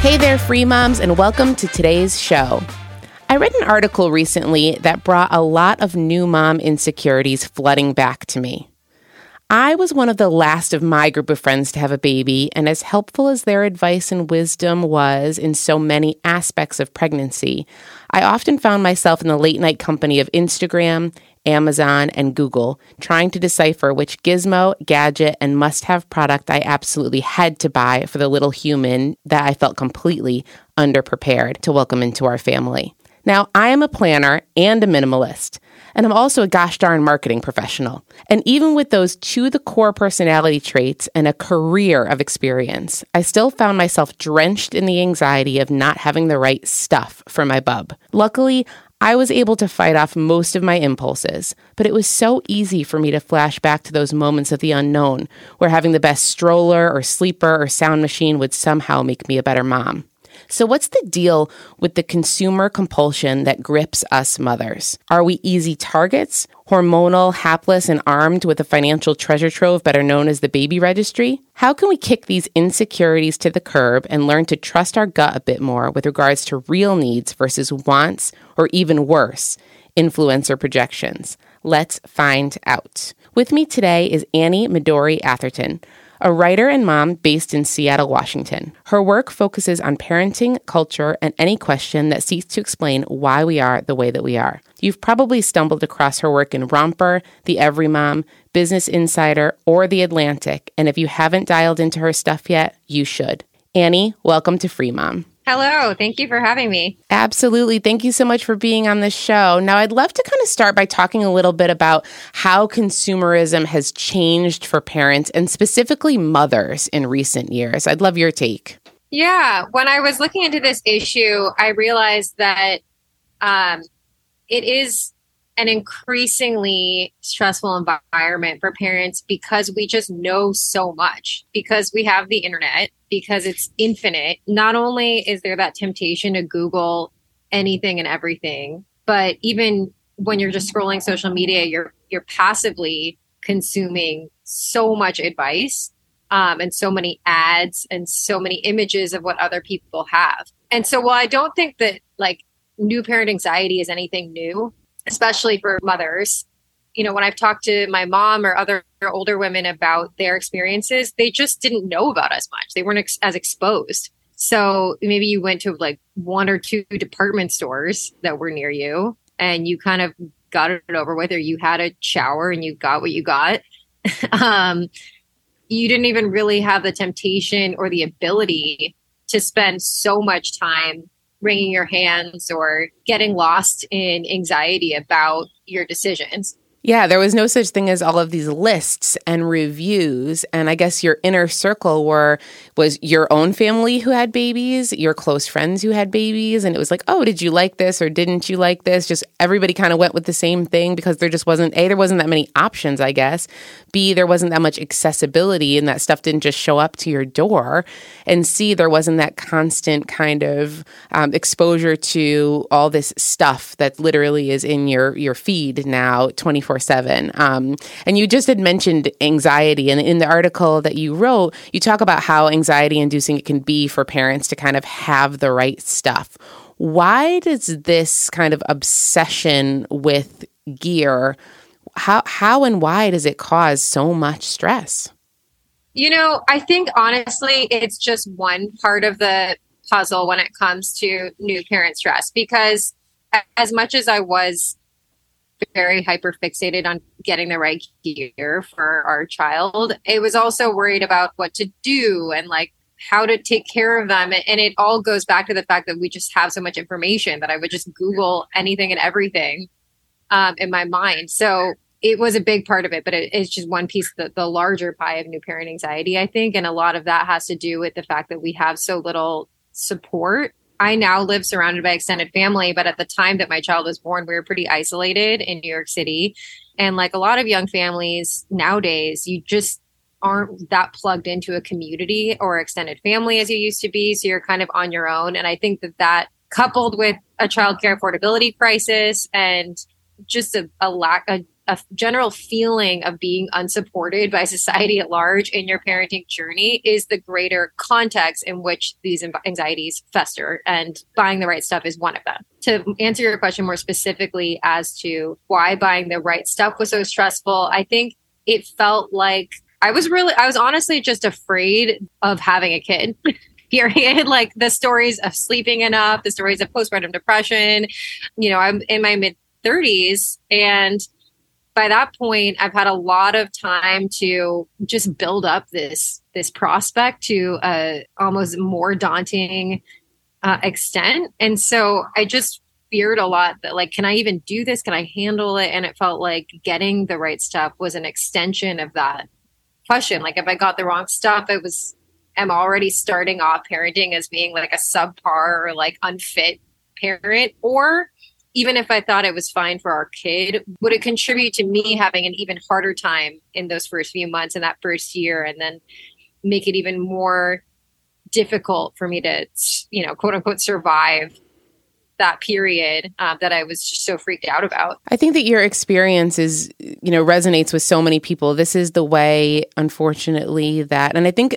Hey there, free moms, and welcome to today's show. I read an article recently that brought a lot of new mom insecurities flooding back to me. I was one of the last of my group of friends to have a baby, and as helpful as their advice and wisdom was in so many aspects of pregnancy, I often found myself in the late night company of Instagram, Amazon, and Google, trying to decipher which gizmo, gadget, and must have product I absolutely had to buy for the little human that I felt completely underprepared to welcome into our family. Now, I am a planner and a minimalist, and I'm also a gosh darn marketing professional. And even with those to the core personality traits and a career of experience, I still found myself drenched in the anxiety of not having the right stuff for my bub. Luckily, I was able to fight off most of my impulses, but it was so easy for me to flash back to those moments of the unknown where having the best stroller or sleeper or sound machine would somehow make me a better mom. So, what's the deal with the consumer compulsion that grips us mothers? Are we easy targets, hormonal, hapless, and armed with a financial treasure trove better known as the baby registry? How can we kick these insecurities to the curb and learn to trust our gut a bit more with regards to real needs versus wants, or even worse, influencer projections? Let's find out. With me today is Annie Midori Atherton a writer and mom based in Seattle, Washington. Her work focuses on parenting, culture, and any question that seeks to explain why we are the way that we are. You've probably stumbled across her work in Romper, The Everymom, Business Insider, or The Atlantic, and if you haven't dialed into her stuff yet, you should. Annie, welcome to Free Mom. Hello. Thank you for having me. Absolutely. Thank you so much for being on the show. Now, I'd love to kind of start by talking a little bit about how consumerism has changed for parents and specifically mothers in recent years. I'd love your take. Yeah. When I was looking into this issue, I realized that um, it is an increasingly stressful environment for parents because we just know so much because we have the internet because it's infinite not only is there that temptation to google anything and everything but even when you're just scrolling social media you're you're passively consuming so much advice um, and so many ads and so many images of what other people have and so while i don't think that like new parent anxiety is anything new especially for mothers. You know, when I've talked to my mom or other older women about their experiences, they just didn't know about as much. They weren't ex- as exposed. So maybe you went to like one or two department stores that were near you and you kind of got it over with, or you had a shower and you got what you got. um, you didn't even really have the temptation or the ability to spend so much time wringing your hands or getting lost in anxiety about your decisions. Yeah, there was no such thing as all of these lists and reviews. And I guess your inner circle were was your own family who had babies, your close friends who had babies, and it was like, oh, did you like this or didn't you like this? Just everybody kind of went with the same thing because there just wasn't a there wasn't that many options, I guess. B there wasn't that much accessibility and that stuff didn't just show up to your door. And C there wasn't that constant kind of um, exposure to all this stuff that literally is in your your feed now twenty 24 7. Um, and you just had mentioned anxiety. And in the article that you wrote, you talk about how anxiety inducing it can be for parents to kind of have the right stuff. Why does this kind of obsession with gear, how, how and why does it cause so much stress? You know, I think honestly, it's just one part of the puzzle when it comes to new parent stress because as much as I was very hyper fixated on getting the right gear for our child. It was also worried about what to do and like how to take care of them. And it all goes back to the fact that we just have so much information that I would just Google anything and everything um, in my mind. So it was a big part of it, but it, it's just one piece of the, the larger pie of new parent anxiety, I think. And a lot of that has to do with the fact that we have so little support I now live surrounded by extended family, but at the time that my child was born, we were pretty isolated in New York City. And like a lot of young families nowadays, you just aren't that plugged into a community or extended family as you used to be. So you're kind of on your own. And I think that that coupled with a childcare affordability crisis and just a, a lack, a, a general feeling of being unsupported by society at large in your parenting journey is the greater context in which these anxieties fester. And buying the right stuff is one of them. To answer your question more specifically as to why buying the right stuff was so stressful, I think it felt like I was really, I was honestly just afraid of having a kid. period. Like the stories of sleeping enough, the stories of postpartum depression. You know, I'm in my mid 30s and by that point I've had a lot of time to just build up this this prospect to a almost more daunting uh, extent. And so I just feared a lot that like can I even do this? Can I handle it? And it felt like getting the right stuff was an extension of that question. Like if I got the wrong stuff, it was i'm already starting off parenting as being like a subpar or like unfit parent or even if I thought it was fine for our kid, would it contribute to me having an even harder time in those first few months in that first year and then make it even more difficult for me to, you know, quote unquote, survive that period uh, that I was just so freaked out about. I think that your experience is, you know, resonates with so many people. This is the way, unfortunately, that, and I think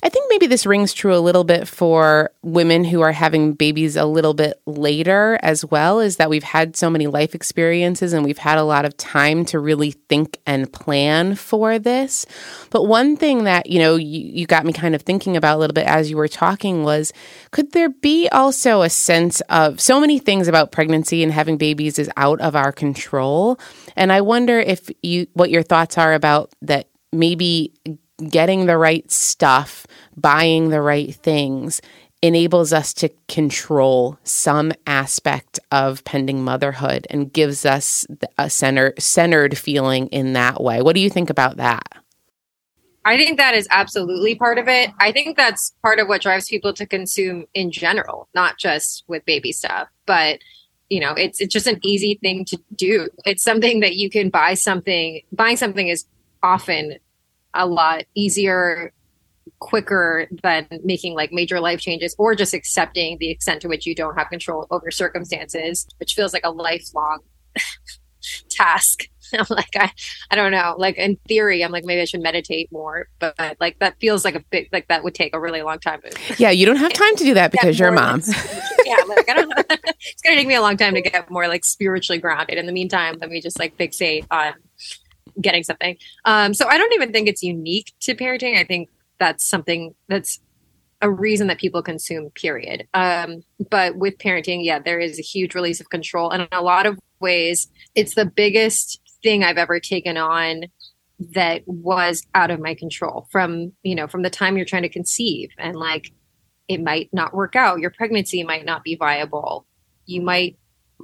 I think maybe this rings true a little bit for women who are having babies a little bit later as well, is that we've had so many life experiences and we've had a lot of time to really think and plan for this. But one thing that, you know, you, you got me kind of thinking about a little bit as you were talking was could there be also a sense of so many things about pregnancy and having babies is out of our control? And I wonder if you, what your thoughts are about that maybe getting the right stuff, buying the right things enables us to control some aspect of pending motherhood and gives us a center, centered feeling in that way. What do you think about that? I think that is absolutely part of it. I think that's part of what drives people to consume in general, not just with baby stuff, but you know, it's it's just an easy thing to do. It's something that you can buy something. Buying something is often a lot easier quicker than making like major life changes or just accepting the extent to which you don't have control over circumstances which feels like a lifelong task. I'm like I, I don't know. Like in theory i'm like maybe i should meditate more but, but like that feels like a big like that would take a really long time. Yeah you don't have time to do that because you're a mom. yeah like i don't it's gonna take me a long time to get more like spiritually grounded. In the meantime let me just like fixate on getting something. Um, so I don't even think it's unique to parenting. I think that's something that's a reason that people consume, period. Um, but with parenting, yeah, there is a huge release of control. And in a lot of ways, it's the biggest thing I've ever taken on that was out of my control from, you know, from the time you're trying to conceive and like it might not work out. Your pregnancy might not be viable. You might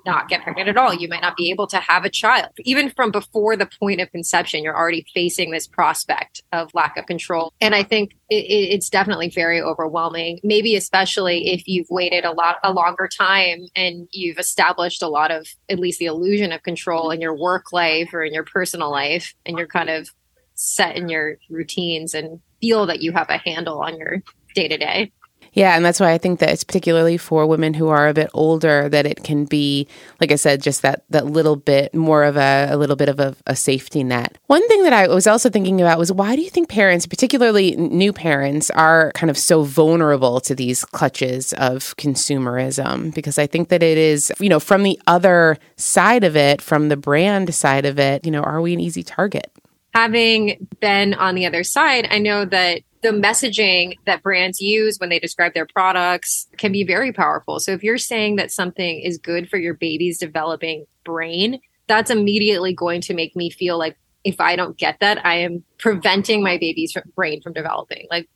not get pregnant at all. You might not be able to have a child. Even from before the point of conception, you're already facing this prospect of lack of control. And I think it, it's definitely very overwhelming, maybe especially if you've waited a lot, a longer time and you've established a lot of at least the illusion of control in your work life or in your personal life and you're kind of set in your routines and feel that you have a handle on your day to day. Yeah, and that's why I think that it's particularly for women who are a bit older that it can be, like I said, just that that little bit more of a, a little bit of a, a safety net. One thing that I was also thinking about was why do you think parents, particularly new parents, are kind of so vulnerable to these clutches of consumerism? Because I think that it is, you know, from the other side of it, from the brand side of it, you know, are we an easy target? Having been on the other side, I know that the messaging that brands use when they describe their products can be very powerful. So if you're saying that something is good for your baby's developing brain, that's immediately going to make me feel like if I don't get that, I am preventing my baby's brain from developing. Like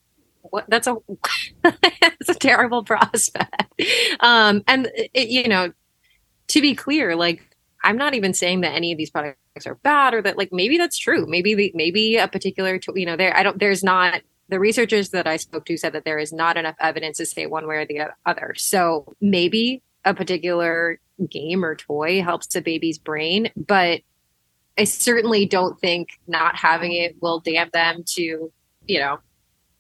what that's a that's a terrible prospect. Um, and it, you know, to be clear, like I'm not even saying that any of these products are bad or that like maybe that's true. Mm-hmm. Maybe maybe a particular you know there I don't there's not the researchers that I spoke to said that there is not enough evidence to say one way or the other. So maybe a particular game or toy helps a baby's brain, but I certainly don't think not having it will damn them to, you know,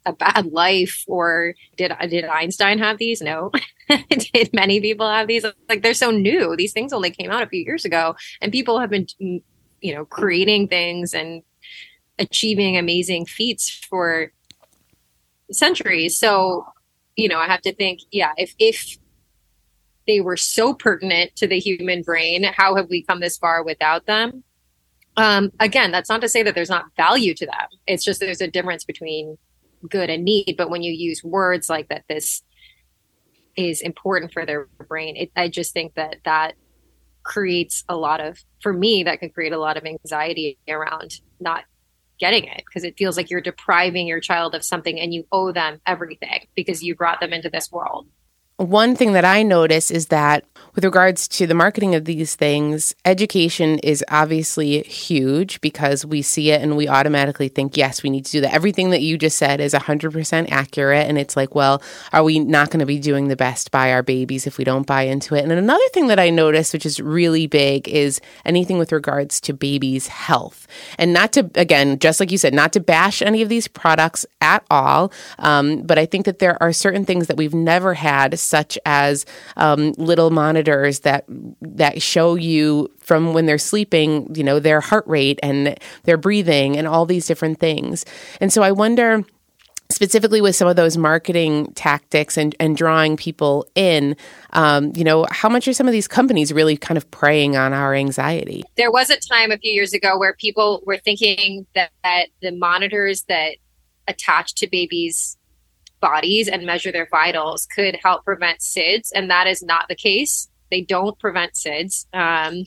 a bad life or did did Einstein have these? No. did many people have these? Like they're so new. These things only came out a few years ago and people have been you know, creating things and achieving amazing feats for centuries. So, you know, I have to think, yeah, if if they were so pertinent to the human brain, how have we come this far without them? Um, again, that's not to say that there's not value to them. It's just there's a difference between good and need. But when you use words like that, this is important for their brain. It, I just think that that creates a lot of, for me, that could create a lot of anxiety around not getting it because it feels like you're depriving your child of something and you owe them everything because you brought them into this world. One thing that I notice is that with regards to the marketing of these things, education is obviously huge because we see it and we automatically think, yes, we need to do that. Everything that you just said is 100% accurate. And it's like, well, are we not going to be doing the best by our babies if we don't buy into it? And another thing that I noticed, which is really big, is anything with regards to babies' health. And not to, again, just like you said, not to bash any of these products at all. Um, but I think that there are certain things that we've never had, such as um, little monitors that that show you from when they're sleeping, you know, their heart rate and their breathing and all these different things. And so I wonder specifically with some of those marketing tactics and, and drawing people in, um, you know, how much are some of these companies really kind of preying on our anxiety? There was a time a few years ago where people were thinking that, that the monitors that attach to babies' bodies and measure their vitals could help prevent SIDS, and that is not the case. They don't prevent SIDS. Um,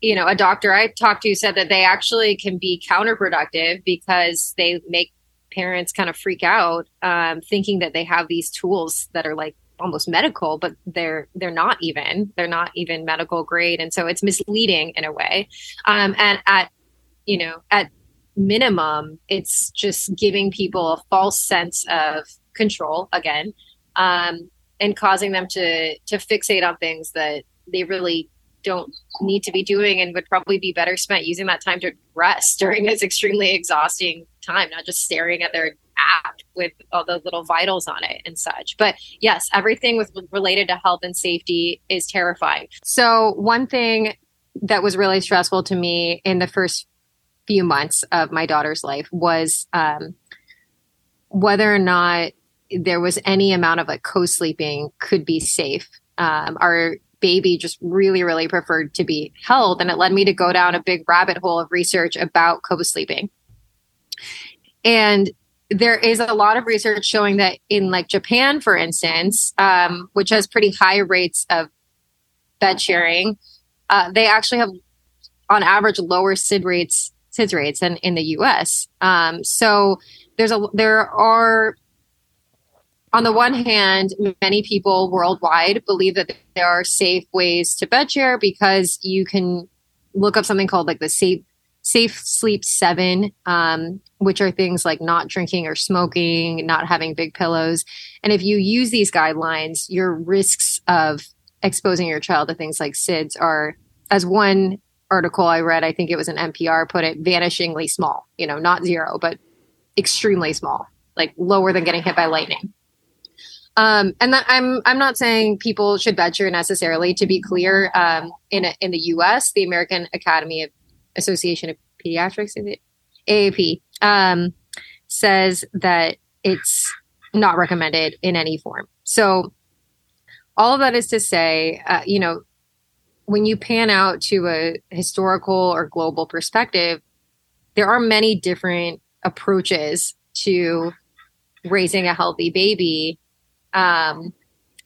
you know, a doctor I talked to said that they actually can be counterproductive because they make parents kind of freak out, um, thinking that they have these tools that are like almost medical, but they're they're not even they're not even medical grade, and so it's misleading in a way. Um, and at you know at minimum, it's just giving people a false sense of control again. Um, and causing them to to fixate on things that they really don't need to be doing and would probably be better spent using that time to rest during this extremely exhausting time, not just staring at their app with all the little vitals on it and such. But yes, everything with related to health and safety is terrifying. So one thing that was really stressful to me in the first few months of my daughter's life was um, whether or not there was any amount of like co-sleeping could be safe. Um, our baby just really, really preferred to be held. And it led me to go down a big rabbit hole of research about co-sleeping. And there is a lot of research showing that in like Japan, for instance, um, which has pretty high rates of bed sharing, uh, they actually have on average lower SID rates, SIDS rates than in the US. Um, so there's a, there are on the one hand, many people worldwide believe that there are safe ways to bed share because you can look up something called like the safe safe sleep seven, um, which are things like not drinking or smoking, not having big pillows. And if you use these guidelines, your risks of exposing your child to things like SIDS are, as one article I read, I think it was an NPR put it, vanishingly small. You know, not zero, but extremely small, like lower than getting hit by lightning. Um, and that I'm I'm not saying people should venture necessarily. To be clear, um, in a, in the U.S., the American Academy of Association of Pediatrics, AAP, um, says that it's not recommended in any form. So, all of that is to say, uh, you know, when you pan out to a historical or global perspective, there are many different approaches to raising a healthy baby um,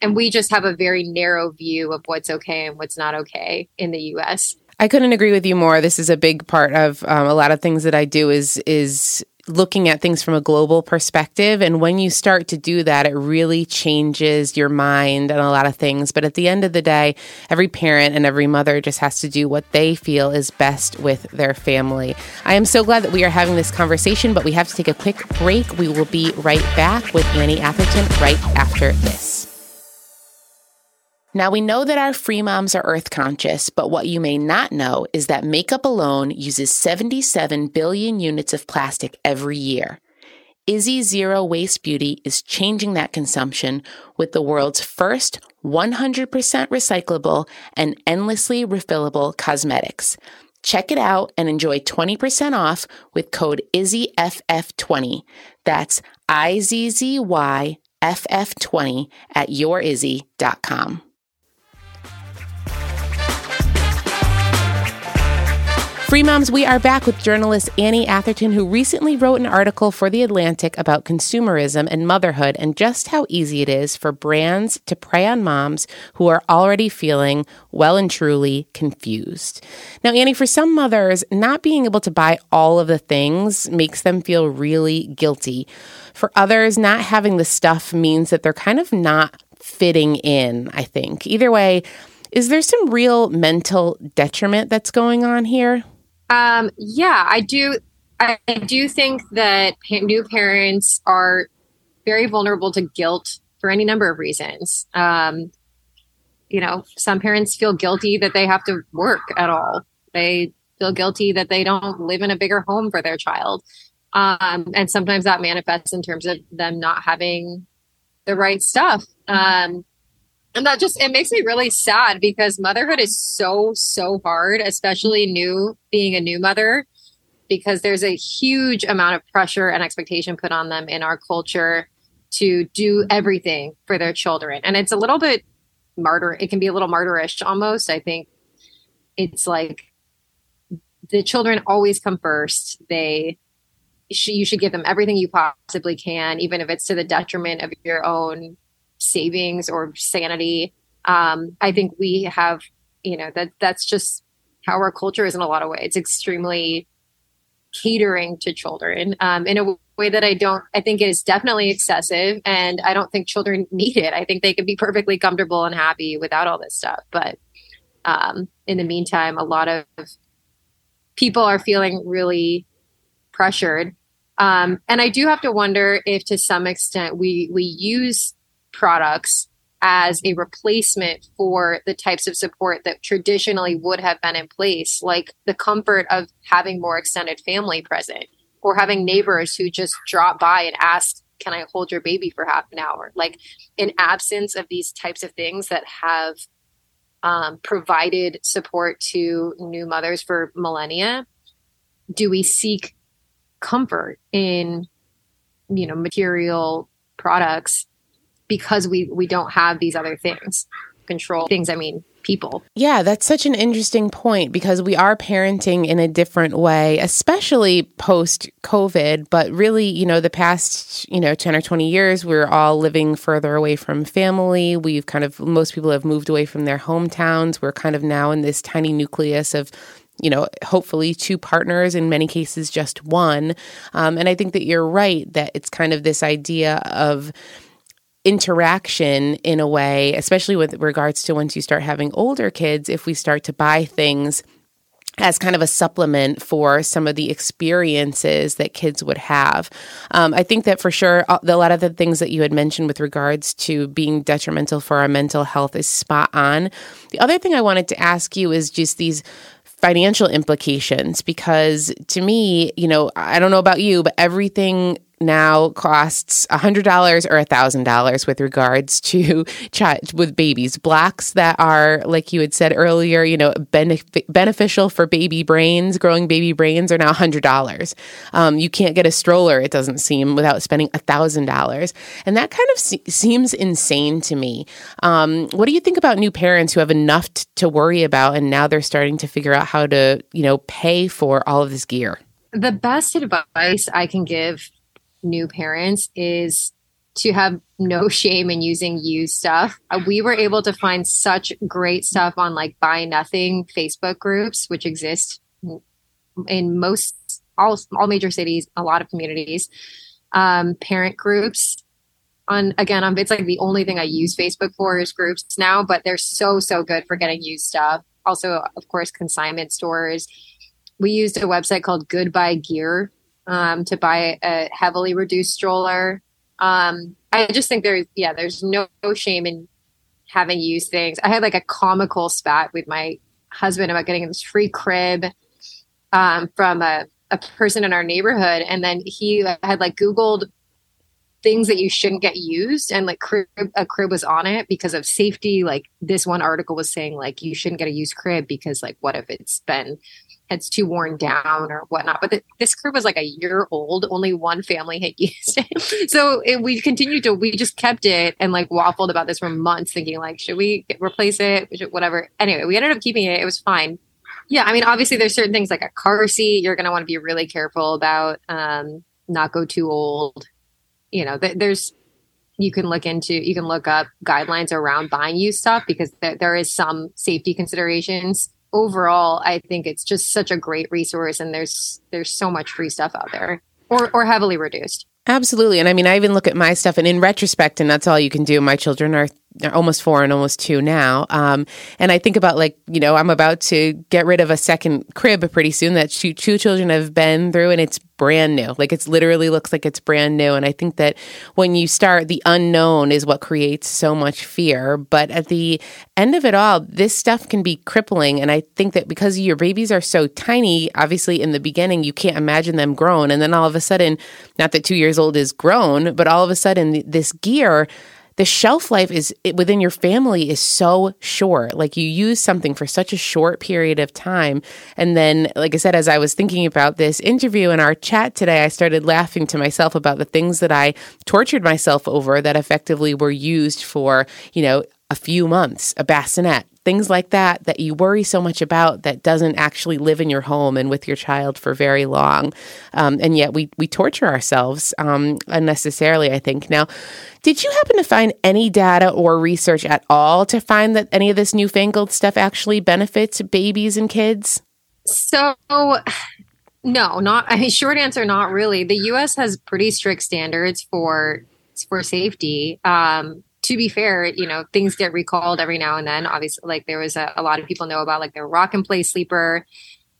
and we just have a very narrow view of what's okay and what's not okay in the US. I couldn't agree with you more. This is a big part of um, a lot of things that I do is is looking at things from a global perspective. And when you start to do that, it really changes your mind on a lot of things. But at the end of the day, every parent and every mother just has to do what they feel is best with their family. I am so glad that we are having this conversation, but we have to take a quick break. We will be right back with Annie Atherton right after this. Now, we know that our free moms are earth conscious, but what you may not know is that makeup alone uses 77 billion units of plastic every year. Izzy Zero Waste Beauty is changing that consumption with the world's first 100% recyclable and endlessly refillable cosmetics. Check it out and enjoy 20% off with code IZZYFF20. That's I Z Z Y FF20 at yourizzy.com. Free Moms, we are back with journalist Annie Atherton, who recently wrote an article for The Atlantic about consumerism and motherhood and just how easy it is for brands to prey on moms who are already feeling well and truly confused. Now, Annie, for some mothers, not being able to buy all of the things makes them feel really guilty. For others, not having the stuff means that they're kind of not fitting in, I think. Either way, is there some real mental detriment that's going on here? Um, yeah, I do. I, do think that new parents are very vulnerable to guilt for any number of reasons. Um, you know, some parents feel guilty that they have to work at all. They feel guilty that they don't live in a bigger home for their child. Um, and sometimes that manifests in terms of them not having the right stuff. Um, and that just it makes me really sad because motherhood is so so hard especially new being a new mother because there's a huge amount of pressure and expectation put on them in our culture to do everything for their children. And it's a little bit martyr it can be a little martyrish almost i think. It's like the children always come first. They you should give them everything you possibly can even if it's to the detriment of your own savings or sanity. Um, I think we have, you know, that that's just how our culture is in a lot of ways. It's extremely catering to children um, in a way that I don't, I think it is definitely excessive. And I don't think children need it. I think they can be perfectly comfortable and happy without all this stuff. But um, in the meantime, a lot of people are feeling really pressured. Um, and I do have to wonder if, to some extent, we we use products as a replacement for the types of support that traditionally would have been in place, like the comfort of having more extended family present or having neighbors who just drop by and ask, Can I hold your baby for half an hour? Like, in absence of these types of things that have um, provided support to new mothers for millennia, do we seek comfort in, you know, material products because we we don't have these other things. Control things i mean people. Yeah that's such an interesting point because we are parenting in a different way especially post covid but really you know the past you know 10 or 20 years we're all living further away from family. We've kind of most people have moved away from their hometowns. We're kind of now in this tiny nucleus of you know, hopefully two partners, in many cases, just one. Um, and I think that you're right that it's kind of this idea of, interaction in a way, especially with regards to once you start having older kids, if we start to buy things as kind of a supplement for some of the experiences that kids would have. Um, I think that for sure, uh, a lot of the things that you had mentioned with regards to being detrimental for our mental health is spot on. The other thing I wanted to ask you is just these financial implications because to me, you know, I don't know about you, but everything now costs $100 or $1,000 with regards to ch- with babies. Blocks that are, like you had said earlier, you know, benef- beneficial for baby brains, growing baby brains are now $100. Um, you can't get a stroller, it doesn't seem, without spending $1,000. And that kind of se- seems insane to me. Um, what do you think about new parents who have enough t- to worry about and now they're starting to figure out how to, you know, pay for all of this gear? The best advice I can give new parents is to have no shame in using used stuff. Uh, we were able to find such great stuff on like buy nothing Facebook groups, which exist in most all all major cities, a lot of communities. Um, parent groups on again, um, it's like the only thing I use Facebook for is groups now, but they're so so good for getting used stuff. Also, of course, consignment stores. We used a website called GoodBuy Gear um, to buy a heavily reduced stroller. Um, I just think there's, yeah, there's no, no shame in having used things. I had like a comical spat with my husband about getting this free crib um, from a, a person in our neighborhood. And then he had like Googled things that you shouldn't get used and like crib, a crib was on it because of safety like this one article was saying like you shouldn't get a used crib because like what if it's been it's too worn down or whatnot. But this curve was like a year old. Only one family had used it. So it, we continued to, we just kept it and like waffled about this for months thinking like, should we replace it? Should, whatever. Anyway, we ended up keeping it. It was fine. Yeah. I mean, obviously there's certain things like a car seat you're going to want to be really careful about, um, not go too old. You know, th- there's, you can look into you can look up guidelines around buying used stuff because there, there is some safety considerations overall, I think it's just such a great resource, and there's there's so much free stuff out there, or or heavily reduced. Absolutely, and I mean, I even look at my stuff, and in retrospect, and that's all you can do. My children are almost four and almost two now. Um, and I think about like, you know, I'm about to get rid of a second crib pretty soon that two, two children have been through and it's brand new. Like it's literally looks like it's brand new. And I think that when you start, the unknown is what creates so much fear. But at the end of it all, this stuff can be crippling. And I think that because your babies are so tiny, obviously in the beginning, you can't imagine them grown. And then all of a sudden, not that two years old is grown, but all of a sudden this gear, the shelf life is within your family is so short. Like you use something for such a short period of time. And then, like I said, as I was thinking about this interview and our chat today, I started laughing to myself about the things that I tortured myself over that effectively were used for, you know, a few months, a bassinet, things like that that you worry so much about that doesn't actually live in your home and with your child for very long. Um, and yet we, we torture ourselves um, unnecessarily, I think. Now, did you happen to find any data or research at all to find that any of this newfangled stuff actually benefits babies and kids? So, no, not. I mean, short answer, not really. The U.S. has pretty strict standards for for safety. Um, to be fair, you know, things get recalled every now and then. Obviously, like there was a, a lot of people know about like the rock and play sleeper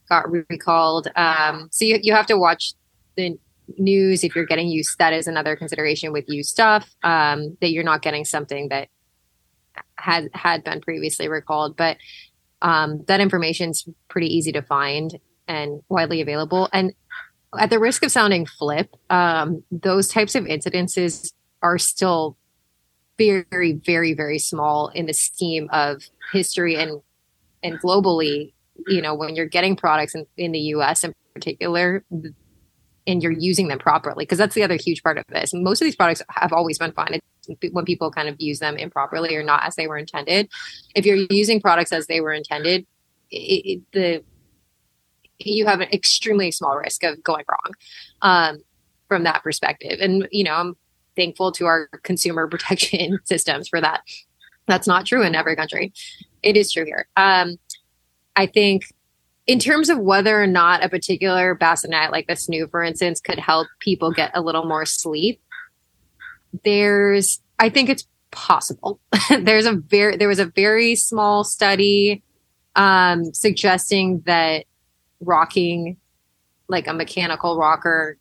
got recalled. Um, so you, you have to watch the news if you're getting used. That is another consideration with used stuff um, that you're not getting something that had had been previously recalled. But um, that information's pretty easy to find and widely available. And at the risk of sounding flip, um, those types of incidences are still very, very, very small in the scheme of history and and globally. You know, when you're getting products in, in the U.S. in particular, and you're using them properly, because that's the other huge part of this. Most of these products have always been fine. It's when people kind of use them improperly or not as they were intended. If you're using products as they were intended, it, it, the you have an extremely small risk of going wrong um, from that perspective. And you know, I'm thankful to our consumer protection systems for that. That's not true in every country. It is true here. Um, I think in terms of whether or not a particular bassinet like the snoo, for instance, could help people get a little more sleep, there's, I think it's possible. there's a very, there was a very small study um, suggesting that rocking like a mechanical rocker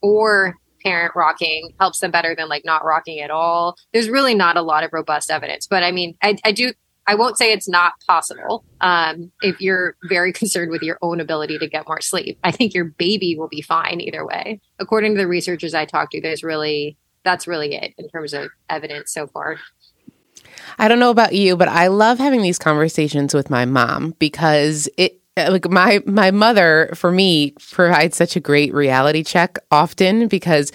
or parent rocking helps them better than like not rocking at all. There's really not a lot of robust evidence, but I mean, I, I do. I won't say it's not possible um, if you're very concerned with your own ability to get more sleep. I think your baby will be fine either way. According to the researchers I talked to, there's really that's really it in terms of evidence so far. I don't know about you, but I love having these conversations with my mom because it Uh, like my my mother for me provides such a great reality check often because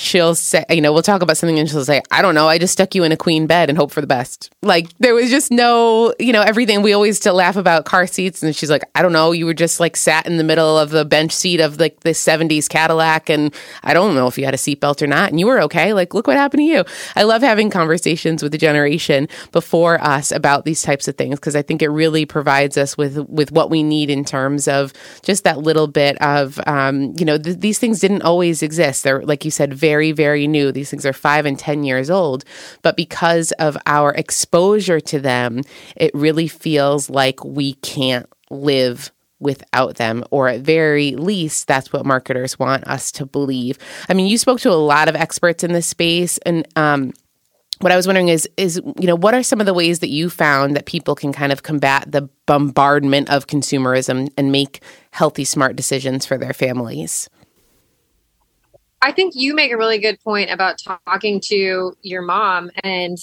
she'll say, you know, we'll talk about something and she'll say, I don't know, I just stuck you in a queen bed and hope for the best. Like there was just no, you know, everything. We always still laugh about car seats and she's like, I don't know, you were just like sat in the middle of the bench seat of like the 70s Cadillac and I don't know if you had a seatbelt or not and you were okay. Like, look what happened to you. I love having conversations with the generation before us about these types of things because I think it really provides us with with what we need in terms of just that little bit of, um, you know, th- these things didn't always exist. They're, like you said, very very, very new. These things are five and 10 years old. But because of our exposure to them, it really feels like we can't live without them, or at very least, that's what marketers want us to believe. I mean, you spoke to a lot of experts in this space, and um, what I was wondering is, is you know, what are some of the ways that you found that people can kind of combat the bombardment of consumerism and make healthy, smart decisions for their families? I think you make a really good point about talking to your mom. And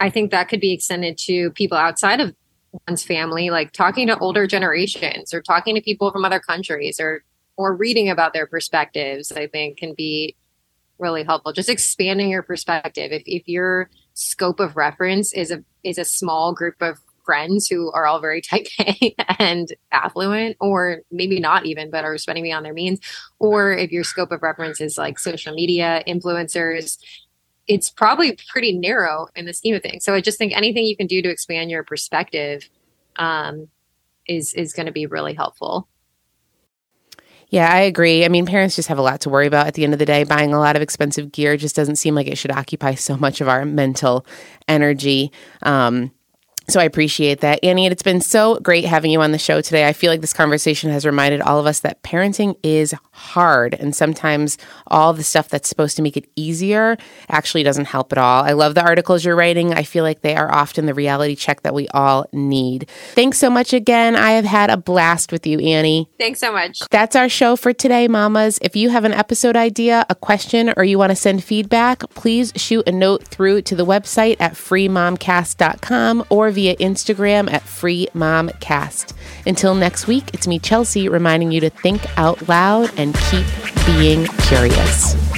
I think that could be extended to people outside of one's family, like talking to older generations or talking to people from other countries or or reading about their perspectives, I think can be really helpful. Just expanding your perspective. If if your scope of reference is a is a small group of friends who are all very type A and affluent, or maybe not even, but are spending beyond their means, or if your scope of reference is like social media influencers, it's probably pretty narrow in the scheme of things. So I just think anything you can do to expand your perspective um, is is going to be really helpful. Yeah, I agree. I mean, parents just have a lot to worry about at the end of the day. Buying a lot of expensive gear just doesn't seem like it should occupy so much of our mental energy. Um, so I appreciate that. Annie, it's been so great having you on the show today. I feel like this conversation has reminded all of us that parenting is hard and sometimes all the stuff that's supposed to make it easier actually doesn't help at all. I love the articles you're writing. I feel like they are often the reality check that we all need. Thanks so much again. I have had a blast with you, Annie. Thanks so much. That's our show for today, mamas. If you have an episode idea, a question, or you want to send feedback, please shoot a note through to the website at freemomcast.com or via Instagram at FreeMomCast. Until next week, it's me, Chelsea, reminding you to think out loud and keep being curious.